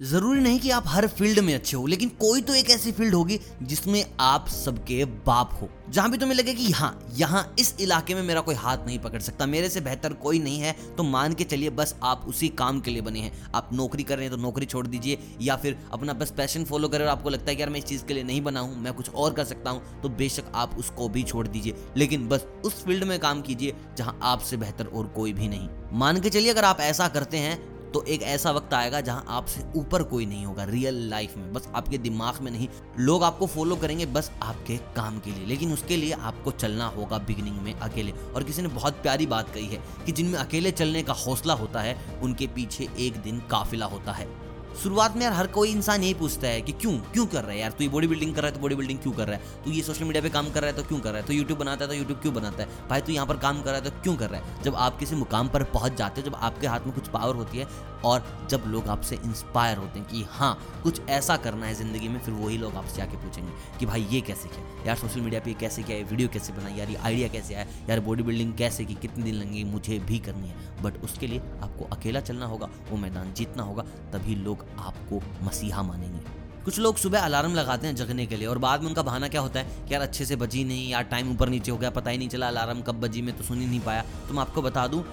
ज़रूरी नहीं कि आप हर फ़ील्ड में अच्छे हो, लेकिन कोई तो एक ऐसी फ़ील्ड होगी जिसमें आप सबके बाप हो। जहाँ भी तुम्हें लगे कि हाँ यहाँ इस इलाके में मेरा कोई हाथ नहीं पकड़ सकता, मेरे से बेहतर कोई नहीं है तो मान के चलिए बस आप उसी काम के लिए बने हैं। आप नौकरी कर रहे हैं तो नौकरी छोड़ दीजिए, या फिर अपना बस पैशन फॉलो करें और आपको लगता है कि यार मैं इस चीज़ के लिए नहीं बना हूँ, मैं कुछ और कर सकता हूँ तो बेशक आप उसको भी छोड़ दीजिए। लेकिन बस उस फ़ील्ड में काम कीजिए जहाँ आपसे बेहतर और कोई भी नहीं। मान के चलिए अगर आप ऐसा करते हैं तो एक ऐसा वक्त आएगा जहाँ आपसे ऊपर कोई नहीं होगा रियल लाइफ में। बस आपके दिमाग में नहीं, लोग आपको फॉलो करेंगे बस आपके काम के लिए। लेकिन उसके लिए आपको चलना होगा बिगिनिंग में अकेले। और किसी ने बहुत प्यारी बात कही है कि जिनमें अकेले चलने का हौसला होता है, उनके पीछे एक दिन काफिला होता है। शुरुआत में यार हर कोई इंसान यही पूछता है कि क्यों? क्यों कर रहा है यार? तू ये बॉडी बिल्डिंग कर रहा है तो बॉडी बिल्डिंग क्यों कर रहा है? तू ये सोशल मीडिया पे काम कर रहा है तो क्यों कर रहा है? तो यूट्यूब बनाता है तो यूट्यूब क्यों बनाता है? भाई, तू यहाँ पर काम कर रहा है तो क्यों कर रहा है? जब आप किसी मुकाम पर पहुँच जाते हो, जब आपके हाथ में कुछ पावर होती है, और जब लोग आपसे इंस्पायर होते हैं कि हाँ कुछ ऐसा करना है ज़िंदगी में, फिर वही लोग आपसे आके पूछेंगे कि भाई, ये कैसे किया? यार सोशल मीडिया पे कैसे किया? वीडियो कैसे बनाई? यार, ये आइडिया कैसे आया? यार बॉडी बिल्डिंग कैसे की? कितने दिन लगेंगे? मुझे भी करनी है। बट उसके लिए आपको अकेला चलना होगा, वो मैदान जीतना होगा, तभी लोग आपको मसीहा मानेंगे। कुछ लोग सुबह अलार्म लगाते हैं जगने के लिए और बाद में उनका बहाना क्या होता है कि यार अच्छे से बजी नहीं, यार टाइम ऊपर नीचे हो गया, पता ही नहीं चला अलार्म कब बजी, मैं तो सुन ही नहीं पाया। तो मैं आपको बता दूँ,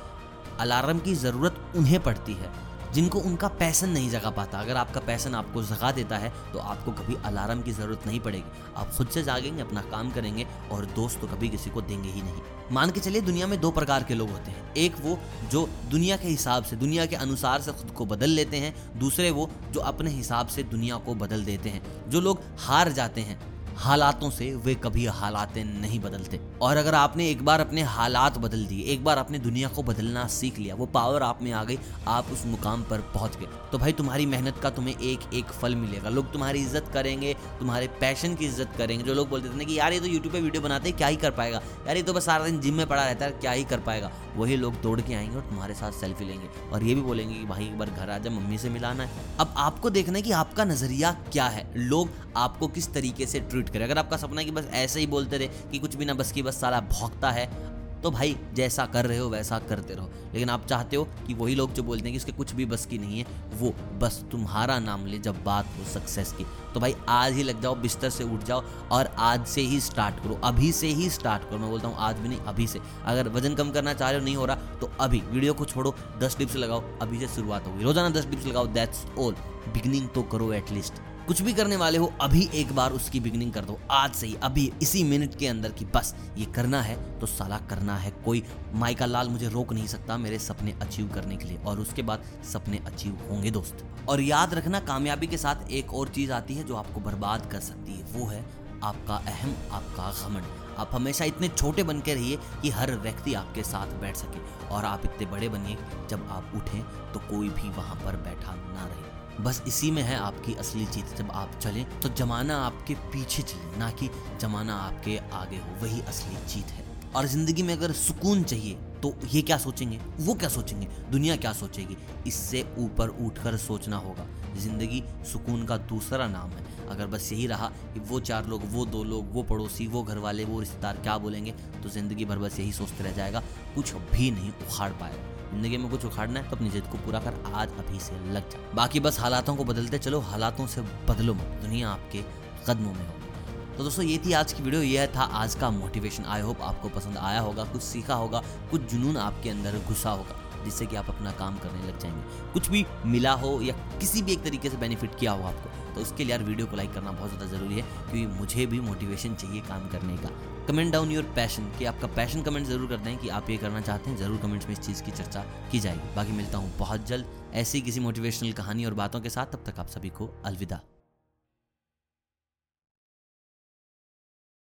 अलार्म की ज़रूरत उन्हें पड़ती है। जिनको उनका पैसन नहीं जगा पाता। अगर आपका पैसन आपको जगा देता है तो आपको कभी अलार्म की ज़रूरत नहीं पड़ेगी। आप खुद से जागेंगे, अपना काम करेंगे और दोस्त तो कभी किसी को देंगे ही नहीं। मान के चलिए दुनिया में दो प्रकार के लोग होते हैं। एक वो जो दुनिया के हिसाब से, दुनिया के अनुसार से खुद को बदल लेते हैं। दूसरे वो जो अपने हिसाब से दुनिया को बदल देते हैं। जो लोग हार जाते हैं हालातों से वे कभी हालात नहीं बदलते। और अगर आपने एक बार अपने हालात बदल दिए, एक बार अपने दुनिया को बदलना सीख लिया, वो पावर आप में आ गई, आप उस मुकाम पर पहुँच गए। तो भाई, तुम्हारी मेहनत का तुम्हें एक एक फल मिलेगा। लोग तुम्हारी इज़्ज़त करेंगे, तुम्हारे पैशन की इज़्ज़त करेंगे। जो लोग बोलते थे ना कि, यार, ये तो यूट्यूब पर वीडियो बनाते क्या ही कर पाएगा? यार, ये तो बस सारा दिन जिम में पड़ा रहता है, क्या ही कर पाएगा? वही लोग दौड़ के आएँगे और तुम्हारे साथ सेल्फी लेंगे। और ये भी बोलेंगे कि, भाई, एक बार घर आ जा, मम्मी से मिलाना है। अब आपको देखना है कि आपका नज़रिया क्या है। लोग आपको किस तरीके से ट्रीट करें। अगर आपका सपना है कि बस ऐसे ही बोलते रहे कि कुछ भी ना, बस की बस सारा भौंकता है तो भाई जैसा कर रहे हो वैसा करते रहो। लेकिन आप चाहते हो कि वही लोग जो बोलते हैं कि उसके कुछ भी बस की नहीं है, वो बस तुम्हारा नाम ले जब बात हो सक्सेस की। तो भाई आज ही लग जाओ, बिस्तर से उठ जाओ और आज से ही स्टार्ट करो। अभी से ही स्टार्ट करो। मैं बोलता हूँ आज भी नहीं, अभी से। अगर वज़न कम करना चाह रहे हो, नहीं हो रहा तो अभी वीडियो को छोड़ो, दस टिप्स लगाओ, अभी से शुरुआत होगी। रोज़ाना दस टिप्स लगाओ दैट्स ऑल बिगनिंग तो करो एटलीस्ट कुछ भी करने वाले हो, अभी एक बार उसकी बिगनिंग कर दो। आज से ही, अभी, इसी मिनट के अंदर की, बस, ये करना है तो साला करना है। कोई माइका लाल मुझे रोक नहीं सकता मेरे सपने अचीव करने के लिए, और उसके बाद सपने अचीव होंगे दोस्त। और याद रखना, कामयाबी के साथ एक और चीज़ आती है जो आपको बर्बाद कर सकती है, वो है आपका अहम, आपका घमंड। आप हमेशा इतने छोटे बन के रहिए कि हर व्यक्ति आपके साथ बैठ सके, और आप इतने बड़े बनिए जब आप उठें तो कोई भी वहाँ पर बैठा ना रहे। बस इसी में है आपकी असली जीत। जब आप चलें तो जमाना आपके पीछे चले, ना कि जमाना आपके आगे हो। वही असली जीत है। और ज़िंदगी में अगर सुकून चाहिए तो ये क्या सोचेंगे? वो क्या सोचेंगे? दुनिया क्या सोचेगी? इससे ऊपर उठकर सोचना होगा। ज़िंदगी सुकून का दूसरा नाम है। अगर बस यही रहा कि वो चार लोग, वो दो लोग, वो पड़ोसी, वो घर वाले वो रिश्तेदार क्या बोलेंगे तो ज़िंदगी भर बस यही सोचते रह जाएगा। कुछ भी नहीं उखाड़ पाएगा। ज़िंदगी में कुछ उखाड़ना है तो अपनी जिद को पूरा कर, आज अभी से लग जा। बाकी बस हालातों को बदलते चलो, हालातों से बदलो मत। दुनिया आपके कदमों में हो तो दोस्तों, ये थी आज की वीडियो यह था आज का मोटिवेशन आई होप आपको पसंद आया होगा, कुछ सीखा होगा, कुछ जुनून आपके अंदर घुसा होगा। जिससे कि आप अपना काम करने लग जाएँगे। कुछ भी मिला हो या किसी भी एक तरीके से बेनिफिट किया हो आपको तो उसके लिए यार वीडियो को लाइक करना बहुत ज़्यादा ज़रूरी है, क्योंकि मुझे भी मोटिवेशन चाहिए काम करने का। कमेंट डाउन योर पैशन कि आपका पैशन कमेंट ज़रूर कर दें कि आप ये करना चाहते हैं, ज़रूर कमेंट्स में इस चीज़ की चर्चा की जाएगी। बाकी मिलता हूँ बहुत जल्द, ऐसी किसी मोटिवेशनल कहानी और बातों के साथ, तब तक आप सभी को अलविदा।